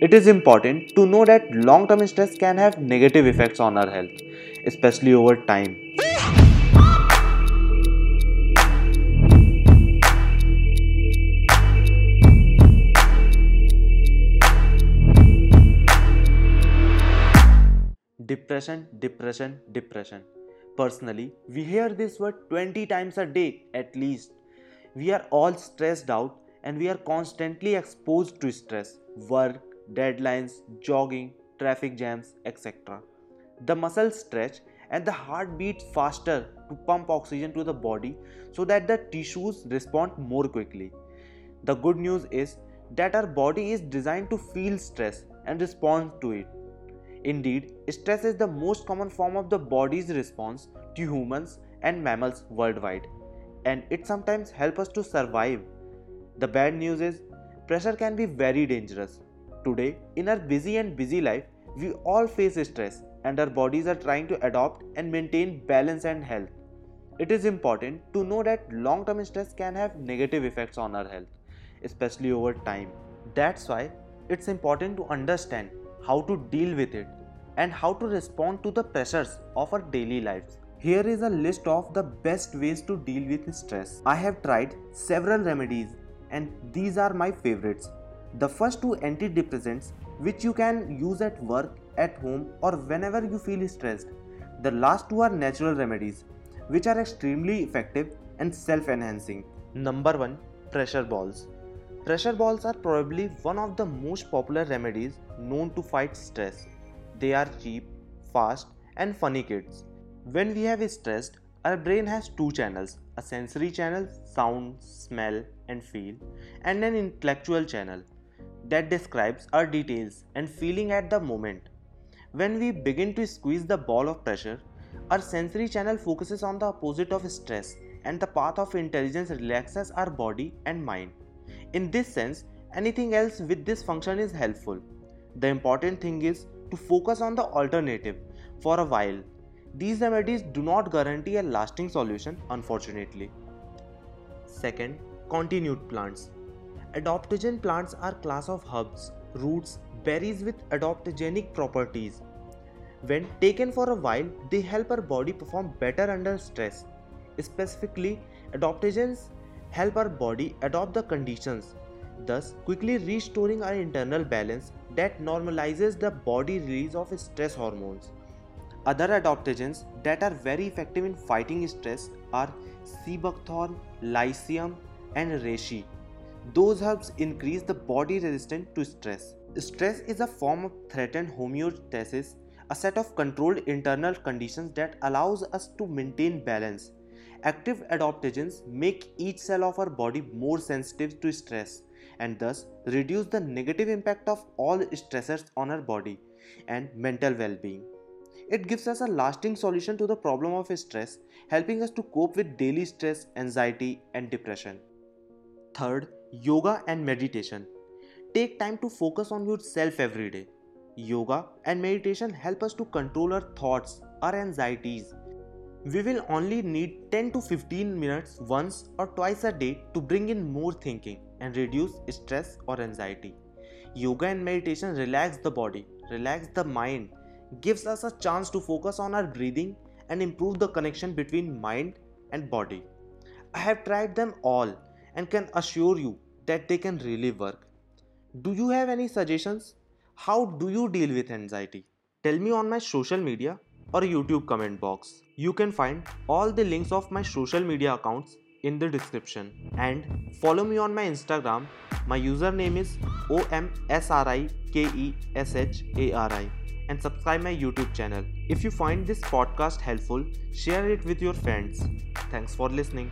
It is important to know that long term stress can have negative effects on our health, especially over time. Depression, depression, depression. Personally, we hear this word 20 times a day at least. We are all stressed out and we are constantly exposed to stress, work, deadlines, jogging, traffic jams, etc. The muscles stretch and the heart beats faster to pump oxygen to the body so that the tissues respond more quickly. The good news is that our body is designed to feel stress and respond to it. Indeed, stress is the most common form of the body's response to humans and mammals worldwide, and it sometimes helps us to survive. The bad news is pressure can be very dangerous. Today, in our busy and busy life, we all face stress and our bodies are trying to adopt and maintain balance and health. It is important to know that long term stress can have negative effects on our health, especially over time. That's why it's important to understand how to deal with it, and how to respond to the pressures of our daily lives. Here is a list of the best ways to deal with stress. I have tried several remedies, and these are my favorites. The first two antidepressants, which you can use at work, at home, or whenever you feel stressed. The last two are natural remedies, which are extremely effective and self enhancing. Number 1 Pressure Balls. Pressure balls are probably one of the most popular remedies known to fight stress. They are cheap, fast, and funny kids. When we have stressed, our brain has two channels a sensory channel, sound, smell, and feel, and an intellectual channel that describes our details and feeling at the moment. When we begin to squeeze the ball of pressure, our sensory channel focuses on the opposite of stress, and the path of intelligence relaxes our body and mind. In this sense, anything else with this function is helpful. The important thing is to focus on the alternative for a while. These remedies do not guarantee a lasting solution, unfortunately. Second, continued plants. Adaptogen plants are class of herbs, roots, berries with adaptogenic properties. When taken for a while, they help our body perform better under stress. Specifically, adaptogens help our body adopt the conditions, thus quickly restoring our internal balance that normalizes the body release of stress hormones. Other adaptogens that are very effective in fighting stress are sea buckthorn, lycium, and reishi. Those herbs increase the body resistance to stress. Stress is a form of threatened homeostasis, a set of controlled internal conditions that allows us to maintain balance Active adaptogens make each cell of our body more sensitive to stress and thus reduce the negative impact of all stressors on our body and mental well being. It gives us a lasting solution to the problem of stress, helping us to cope with daily stress, anxiety, and depression. Third, yoga and meditation. Take time to focus on yourself every day. Yoga and meditation help us to control our thoughts, our anxieties, we will only need 10 to 15 minutes once or twice a day to bring in more thinking and reduce stress or anxiety. Yoga and meditation relax the body, relax the mind, gives us a chance to focus on our breathing and improve the connection between mind and body. I have tried them all and can assure you that they can really work. Do you have any suggestions? How do you deal with anxiety? Tell me on my social media or YouTube comment box. You can find all the links of my social media accounts in the description and follow me on my Instagram. My username is OMSRIKESHARI and subscribe my YouTube channel. If you find this podcast helpful, share it with your friends. Thanks for listening.